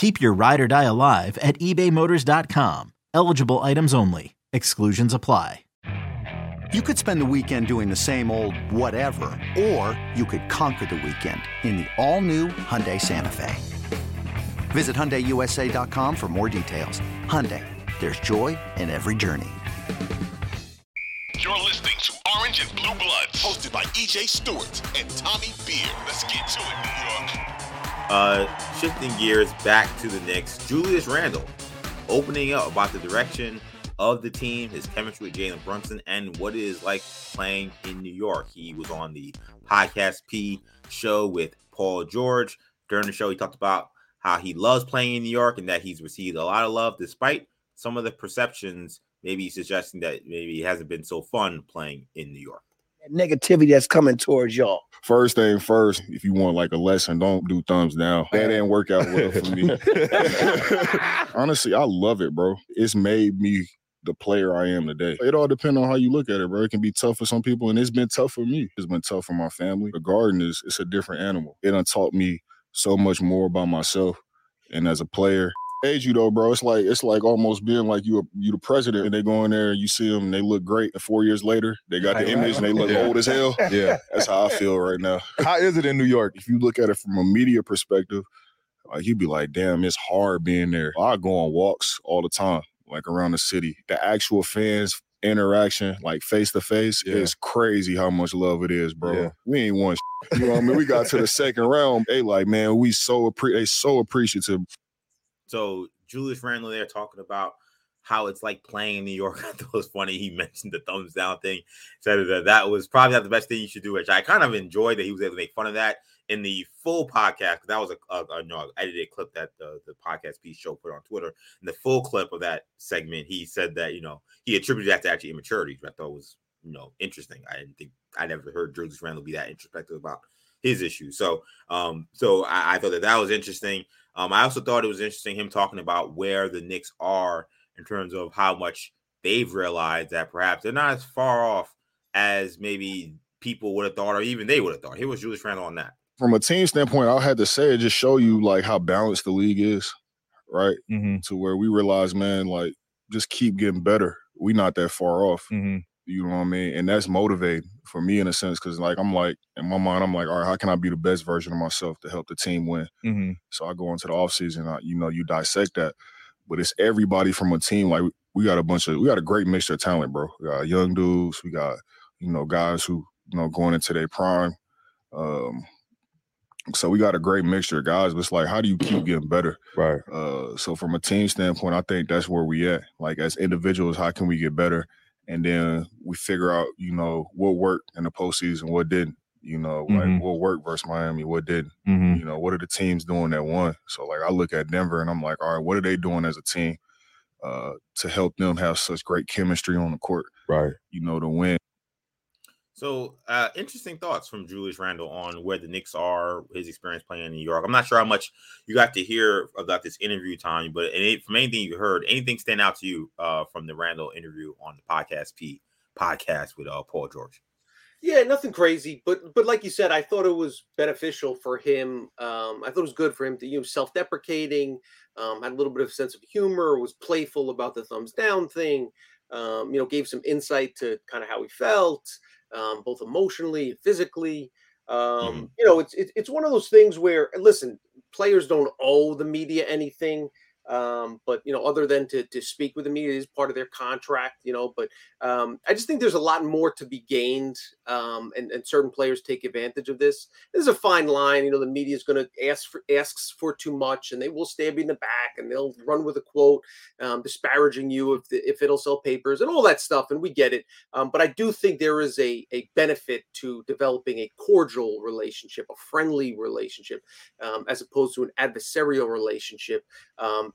Keep your ride or die alive at ebaymotors.com. Eligible items only. Exclusions apply. You could spend the weekend doing the same old whatever, or you could conquer the weekend in the all-new Hyundai Santa Fe. Visit HyundaiUSA.com for more details. Hyundai, there's joy in every journey. You're listening to Orange and Blue Bloods, hosted by EJ Stewart and Tommy Beer. Let's get to it, New York. Uh, shifting gears back to the Knicks, Julius Randle opening up about the direction of the team, his chemistry with Jalen Brunson, and what it is like playing in New York. He was on the podcast P show with Paul George. During the show, he talked about how he loves playing in New York and that he's received a lot of love despite some of the perceptions, maybe suggesting that maybe it hasn't been so fun playing in New York. Negativity that's coming towards y'all. First thing first, if you want like a lesson, don't do thumbs down. That didn't work out well for me. Honestly, I love it, bro. It's made me the player I am today. It all depends on how you look at it, bro. It can be tough for some people, and it's been tough for me. It's been tough for my family. The garden is it's a different animal. It done taught me so much more about myself. And as a player, age you though, bro. It's like it's like almost being like you you the president, and they go in there and you see them, and they look great. And four years later, they got the right. image, and they look Yeah. old as hell. Yeah. That's how I feel right now. How is it in New York? If you look at it from a media perspective, like you'd be like, damn, it's hard being there. I go on walks all the time, like around the city. The actual fans interaction, like face to face, is crazy how much love it is, bro. Yeah. We ain't won. shit. You know what I mean? We got to the second round. They like, man, we so appre- they so appreciative. So Julius Randle there talking about how it's like playing in New York. It was funny. He mentioned the thumbs down thing. Said that that was probably not the best thing you should do, which I kind of enjoyed that he was able to make fun of that in the full podcast. That was a, a, a no edited clip that the, the podcast piece show put on Twitter. In the full clip of that segment, he said that you know he attributed that to actually immaturity, which I thought was you know interesting. I didn't think I never heard Julius Randle be that introspective about his issues. So um so I, I thought that that was interesting. Um, I also thought it was interesting him talking about where the Knicks are in terms of how much they've realized that perhaps they're not as far off as maybe people would have thought, or even they would have thought. Here was Julius Randle on that. From a team standpoint, I had to say it just show you like how balanced the league is, right? Mm-hmm. To where we realize, man, like just keep getting better. We're not that far off. Mm-hmm. You know what I mean? And that's motivating for me in a sense, because like I'm like in my mind, I'm like, all right, how can I be the best version of myself to help the team win? Mm-hmm. So I go into the offseason, I, you know, you dissect that. But it's everybody from a team. Like we got a bunch of we got a great mixture of talent, bro. We got young dudes, we got, you know, guys who, you know, going into their prime. Um, so we got a great mixture of guys, but it's like, how do you keep getting better? Right. Uh, so from a team standpoint, I think that's where we at. Like as individuals, how can we get better? And then we figure out, you know, what worked in the postseason, what didn't. You know, Mhm. like what worked versus Miami, what didn't. Mm-hmm. You know, what are the teams doing that won? So like I look at Denver and I'm like, all right, what are they doing as a team uh, to help them have such great chemistry on the court? Right. You know, to win. So, uh, interesting thoughts from Julius Randle on where the Knicks are, his experience playing in New York. I'm not sure how much you got to hear about this interview time, but from anything you heard, anything stand out to you uh, from the Randle interview on the podcast P podcast with uh, Paul George? Yeah, nothing crazy, but but like you said, I thought it was beneficial for him. Um, I thought it was good for him to you know self-deprecating, um, had a little bit of sense of humor, was playful about the thumbs down thing. Um, you know, gave some insight to kind of how he felt, um, both emotionally physically. Um, You know, it's, it's it's one of those things where listen, players don't owe the media anything. Um, but you know, other than to to speak with the media is part of their contract, you know. But um, I just think there's a lot more to be gained, um, and and certain players take advantage of this. Is a fine line, you know. The media is going to ask for asks for too much, and they will stab you in the back, and they'll run with a quote um, disparaging you if the, if it'll sell papers and all that stuff, and we get it. Um, but I do think there is a a benefit to developing a cordial relationship, a friendly relationship, um, as opposed to an adversarial relationship.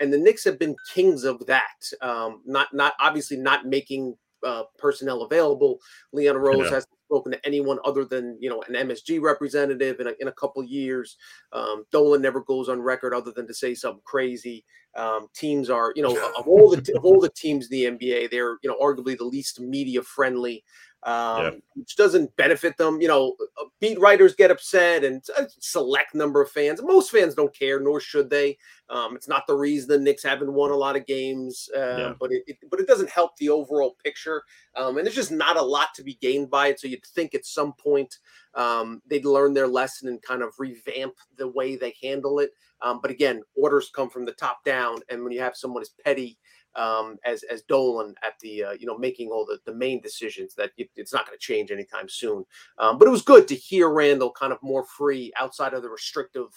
And the Knicks have been kings of that. Um, not not obviously not making uh, personnel available. Leon Rose hasn't spoken to anyone other than you know an MSG representative in a, in a couple years. Um, Dolan never goes on record other than to say something crazy. Um, teams are you know of all the of all the teams in the NBA, they're you know arguably the least media friendly um, yeah. which doesn't benefit them. You know, uh, beat writers get upset and a select number of fans. Most fans don't care, nor should they. Um, it's not the reason the Knicks haven't won a lot of games, uh, yeah. but it, it, but it doesn't help the overall picture. Um, and there's just not a lot to be gained by it. So you'd think at some point um, they'd learn their lesson and kind of revamp the way they handle it. Um, but again, orders come from the top down, and when you have someone as petty um, as as Dolan at the uh, you know making all the the main decisions that it, it's not going to change anytime soon. Um, but it was good to hear Randle kind of more free outside of the restrictive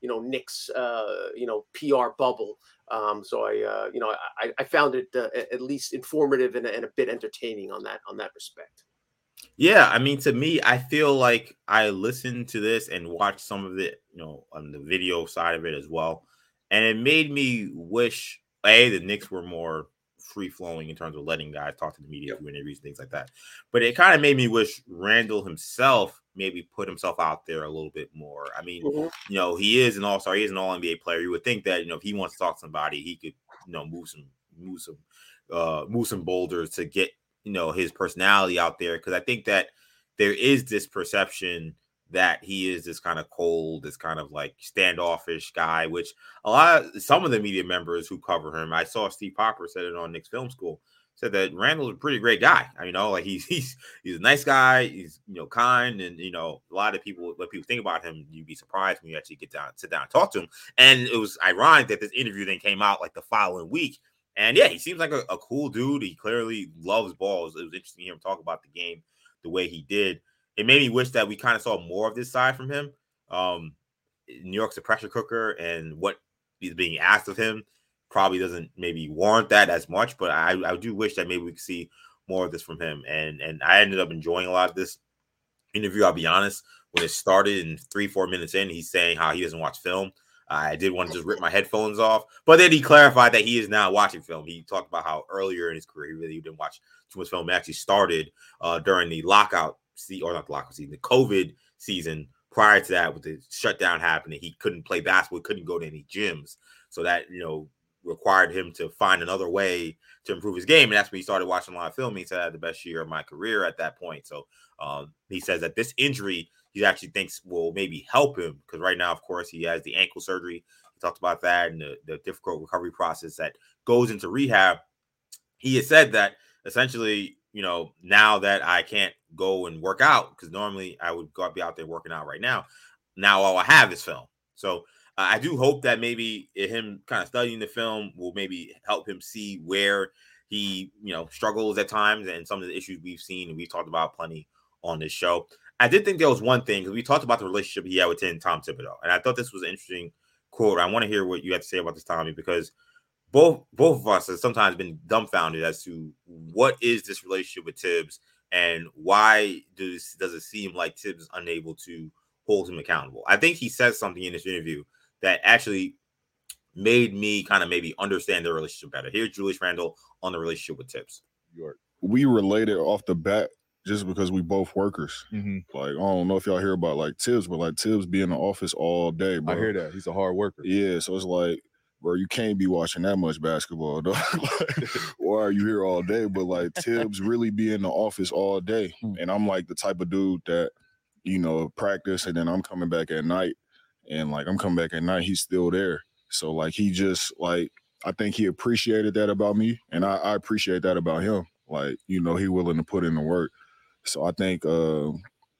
you know Knicks uh, you know PR bubble. Um, so I uh, you know I, I found it uh, at least informative and, and a bit entertaining on that on that respect. Yeah, I mean, to me, I feel like I listened to this and watched some of it, you know, on the video side of it as well, and it made me wish a the Knicks were more free flowing in terms of letting guys talk to the media through interviews things like that. But it kind of made me wish Randle himself maybe put himself out there a little bit more. I mean, mm-hmm. you know, he is an all star, he is an all NBA player. You would think that you know if he wants to talk to somebody, he could you know move some move some uh move some boulders to get you know his personality out there because I think that there is this perception that he is this kind of cold, this kind of like standoffish guy, which a lot of some of the media members who cover him, I saw Steve Popper said it on Knicks Film School, said that Randle's a pretty great guy. I you know, like he's he's he's a nice guy, he's you know kind, and you know a lot of people when people think about him, you'd be surprised when you actually get down, sit down, and talk to him. And it was ironic that this interview then came out like the following week. And yeah, he seems like a, a cool dude. He clearly loves balls. It was interesting to hear him talk about the game the way he did it made me wish that we kind of saw more of this side from him. Um, New York's a pressure cooker, and what is being asked of him probably doesn't maybe warrant that as much. But I, I do wish that maybe we could see more of this from him. And and I ended up enjoying a lot of this interview. I'll be honest. When it started in three four minutes in, he's saying how he doesn't watch film. I did want to just rip my headphones off, but then he clarified that he is now watching film. He talked about how earlier in his career he really didn't watch too much film. It actually started uh, during the lockout see or not the lockdown season, the COVID season prior to that, with the shutdown happening, he couldn't play basketball, couldn't go to any gyms. So that you know required him to find another way to improve his game, and that's when he started watching a lot of film. He said I had the best year of my career at that point. So um, he says that this injury he actually thinks will maybe help him because right now, of course, he has the ankle surgery. He talked about that and the, the difficult recovery process that goes into rehab. He has said that essentially you know, now that I can't go and work out because normally I would go be out there working out right now. Now all I have is film. So uh, I do hope that maybe him kind of studying the film will maybe help him see where he, you know, struggles at times and some of the issues we've seen and we've talked about plenty on this show. I did think there was one thing because we talked about the relationship he had with Tom Thibodeau, and I thought this was an interesting quote. I want to hear what you have to say about this, Tommy, because both both of us have sometimes been dumbfounded as to what is this relationship with Thibs and why does does it seem like Thibs is unable to hold him accountable? I think he says something in this interview that actually made me kind of maybe understand the relationship better. Here's Julius Randle on the relationship with Thibs. We related off the bat just because we both workers. Mm-hmm. Like I don't know if y'all hear about like Thibs, but like Thibs be in the office all day. Bro. I hear that he's a hard worker. Yeah, so it's like bro, you can't be watching that much basketball. like, why are you here all day? But like Thibs really be in the office all day. Hmm. And I'm like the type of dude that, you know, practice and then I'm coming back at night. And like I'm coming back at night, he's still there. So like he just like I think he appreciated that about me. And I, I appreciate that about him. Like, you know, he willing to put in the work. So I think uh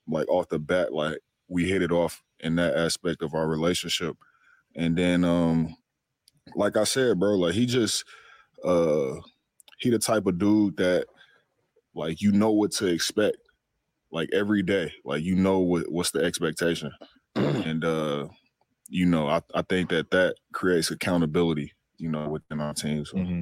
like off the bat, like we hit it off in that aspect of our relationship. And then um like I said, bro, like he just uh he the type of dude that like you know what to expect like every day. Like you know what what's the expectation. and uh you know, I, I think that that creates accountability, you know, within our team. So. Mm-hmm.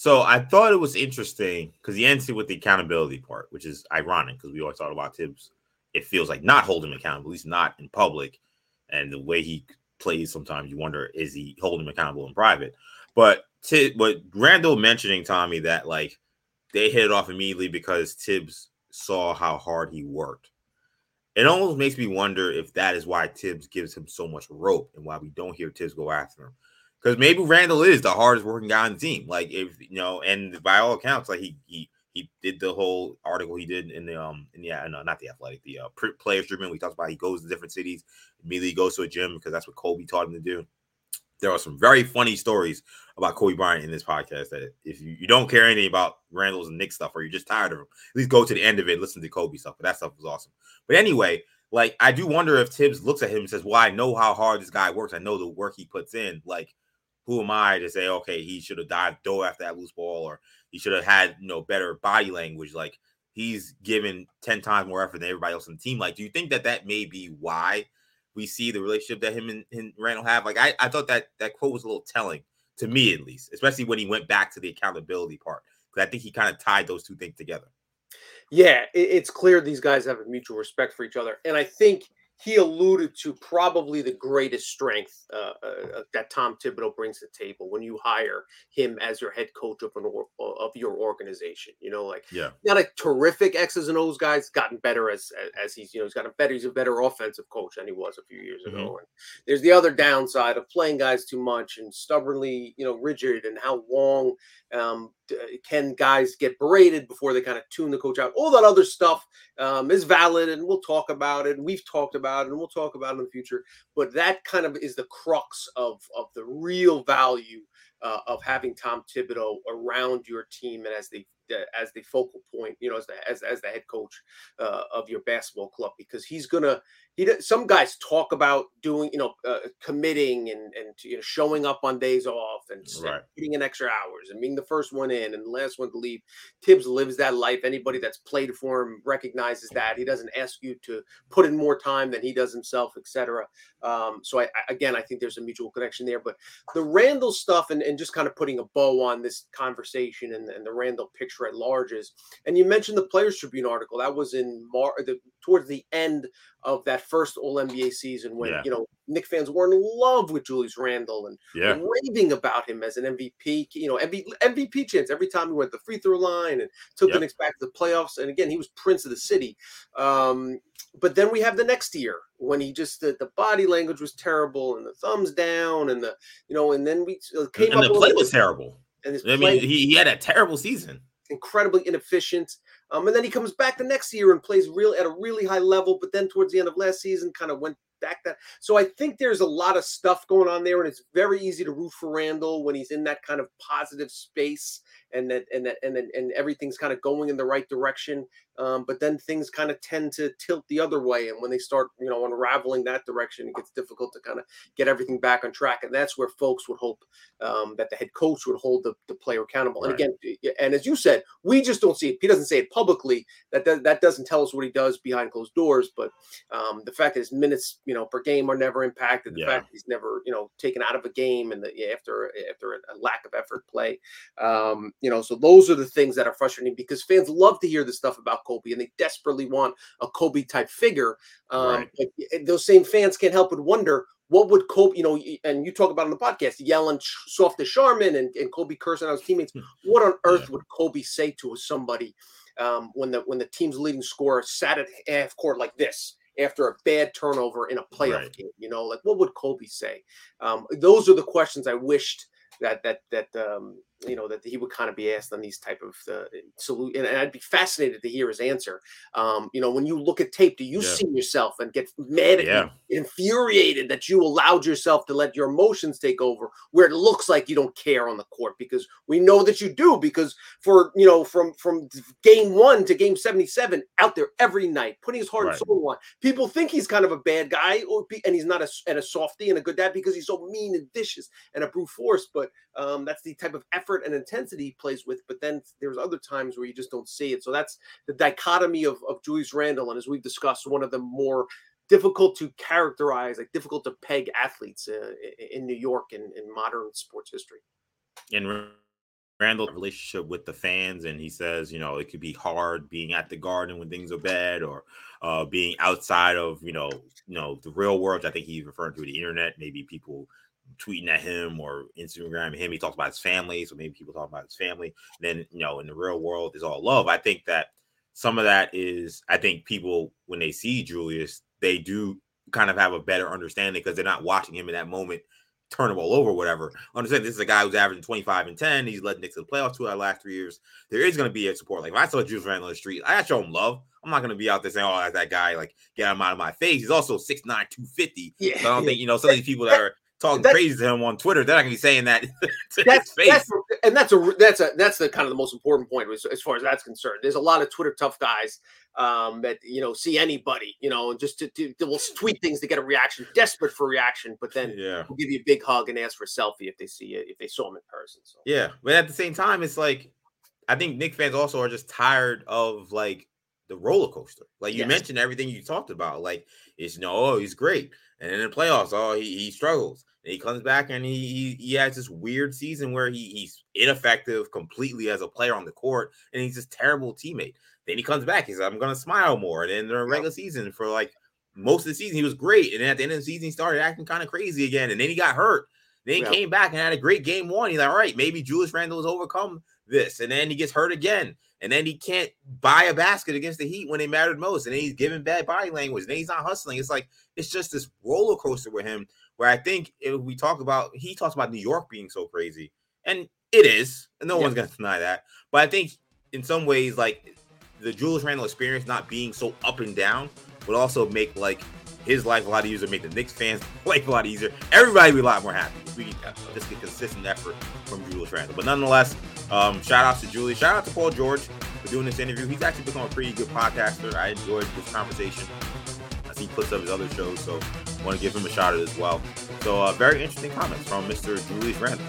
So I thought it was interesting because he ends it with the accountability part, which is ironic because we always talk about Thibs. It feels like not holding him accountable, at least not in public. And the way he plays, sometimes you wonder, is he holding him accountable in private? But T- but Randle mentioning Tommy that like they hit it off immediately because Thibs saw how hard he worked. It almost makes me wonder if that is why Thibs gives him so much rope and why we don't hear Thibs go after him because maybe Randle is the hardest working guy on the team. Like if you know, and by all accounts, like he he he did the whole article he did in the um in yeah no not the athletic the uh, players tribune. We talked about he goes to different cities immediately goes to a gym because that's what Kobe taught him to do. There are some very funny stories about Kobe Bryant in this podcast that if you, you don't care anything about Randle's and Knicks stuff or you're just tired of him, at least go to the end of it, listen to Kobe stuff. But that stuff was awesome. But anyway, like I do wonder if Thibs looks at him and says, "Well, I know how hard this guy works. I know the work he puts in. Like who am I to say, okay, he should have dived dove after that loose ball, or he should have had you know better body language? Like he's given ten times more effort than everybody else on the team. Like, do you think that that may be why we see the relationship that him and, and Randle have? Like, I, I thought that that quote was a little telling to me, at least, especially when he went back to the accountability part, because I think he kind of tied those two things together. Yeah, it's clear these guys have a mutual respect for each other, and I think he alluded to probably the greatest strength uh, uh, that Tom Thibodeau brings to the table when you hire him as your head coach of an or, of your organization. You know, like yeah, not a terrific X's and O's guy. He's gotten better as as he's you know he's gotten better. He's a better offensive coach than he was a few years mm-hmm. ago. And there's the other downside of playing guys too much and stubbornly you know rigid and how long um, can guys get berated before they kind of tune the coach out? All that other stuff um, is valid, and we'll talk about it. And we've talked about it, and we'll talk about it in the future. But that kind of is the crux of of the real value uh, of having Tom Thibodeau around your team and as the as the focal point, you know, as the as, as the head coach uh, of your basketball club, because he's gonna he some guys talk about doing you know uh, committing and and you know showing up on days off and right. putting in extra hours and being the first one in and the last one to leave. Thibs lives that life. Anybody that's played for him recognizes that he doesn't ask you to put in more time than he does himself, etc. Um, so I, I, again, I think there's a mutual connection there. But the Randle stuff and, and just kind of putting a bow on this conversation and, and the Randle picture at large is, and you mentioned the Players Tribune article that was in Mar the, towards the end of that first All NBA season when yeah. you know Knicks fans were in love with Julius Randle and yeah. raving about him as an MVP. You know, MVP, MVP chance every time he went the free throw line and took yep. the Knicks back to the playoffs. And again, he was Prince of the City. Um, but then we have the next year when he just the, the, body language was terrible and the thumbs down and the you know and then we uh, came and up the play was terrible. And I mean, he, he had a terrible season incredibly inefficient. Um, and then he comes back the next year and plays real at a really high level. But then towards the end of last season, kind of went back that. So I think there's a lot of stuff going on there, and it's very easy to root for Randle when he's in that kind of positive space and that and that and then and everything's kind of going in the right direction. Um, but then things kind of tend to tilt the other way, and when they start, you know, unraveling that direction, it gets difficult to kind of get everything back on track. And that's where folks would hope um, that the head coach would hold the, the player accountable. Right. And again, and as you said, we just don't see it. He doesn't say it publicly. That does, that doesn't tell us what he does behind closed doors. But um, the fact that his minutes, you know, per game are never impacted. The yeah. fact that he's never, you know, taken out of a game and the, after after a lack of effort play. Um, you know, so those are the things that are frustrating because fans love to hear the stuff about Kobe and they desperately want a Kobe type figure. Um, right. those same fans can't help but wonder what would Kobe, you know, and you talk about on the podcast, yelling soft to Sharman and, and Kobe cursing out his teammates. Hmm. What on earth yeah. would Kobe say to somebody um, when the when the team's leading scorer sat at half court like this after a bad turnover in a playoff Right. game. You know, like what would Kobe say? Um, those are the questions I wished that that that um, you know that he would kind of be asked on these type of uh, salute, and, I'd be fascinated to hear his answer. Um, you know, when you look at tape, do you Yeah. see yourself and get mad at Yeah. infuriated that you allowed yourself to let your emotions take over, where it looks like you don't care on the court? Because we know that you do. Because for you know, from from game one to game seventy seven, out there every night, putting his heart and soul on. People think he's kind of a bad guy, or be- and he's not a and a softy and a good dad because he's so mean and vicious and a brute force. But um, that's the type of effort and intensity he plays with. But then there's other times where you just don't see it. So that's the dichotomy of, of Julius Randle. And as we've discussed, one of the more difficult to characterize, like difficult to peg athletes uh, in New York and in modern sports history. and Ra- Randle's relationship with the fans, and he says, you know, it could be hard being at the Garden when things are bad, or uh, being outside of, you know, you know, the real world. I think he's referring to the internet. Maybe people tweeting at him or Instagram him. He talks about his family, so maybe people talk about his family. then, you know, in the real world is all love. I think that some of that is, I think people when they see Julius, they do kind of have a better understanding because they're not watching him in that moment turn him all over, whatever. Understand this is a guy who's averaging 25 and 10. He's led Knicks to the playoffs two out of the last three years. There is going to be a support. Like if I saw Julius Randle on the street, I show him love. I'm not going to be out there saying, oh, that's that guy. Like get him out of my face. He's also 6'9, 250. Yeah, So I don't think, you know, some of these people that are talking crazy to him on Twitter, they're not to be saying that to That's, his face. that's and that's a that's a that's the kind of the most important point as, as far as that's concerned. There's a lot of Twitter tough guys um, that you know see anybody you know and just to, to, they will tweet things to get a reaction, desperate for reaction, but then yeah. will give you a big hug and ask for a selfie if they see you if they saw him in person. So Yeah, but at the same time, it's like I think Knicks fans also are just tired of like the roller coaster. Like you Yes. mentioned everything you talked about. Like it's no, oh, he's great, and in the playoffs, oh, he, he struggles. And he comes back and he, he he has this weird season where he he's ineffective completely as a player on the court, and he's just terrible teammate. Then he comes back. He says, "I'm gonna smile more." And then the regular season, for like most of the season, he was great. And then at the end of the season, he started acting kind of crazy again. And then he got hurt. Then he Yeah. came back and had a great game one. He's like, all right, maybe Julius Randle has overcome this. And then he gets hurt again. And then he can't buy a basket against the Heat when it mattered most. And then he's giving bad body language. And then he's not hustling. It's like, it's just this roller coaster with him where I think if we talk about, he talks about New York being so crazy. And it is. And no Yeah. one's going to deny that. But I think in some ways, like the Julius Randle experience not being so up and down would also make like his life a lot easier, make the Knicks fans life a lot easier. Everybody would be a lot more happy if we uh, just get consistent effort from Julius Randle. But nonetheless, um, shout out to Julius. Shout out to Paul George for doing this interview. He's actually become a pretty good podcaster. I enjoyed this conversation. I see clips of his other shows, so want to give him a shout out as well. So, uh, very interesting comments from Mr. Julius Randle.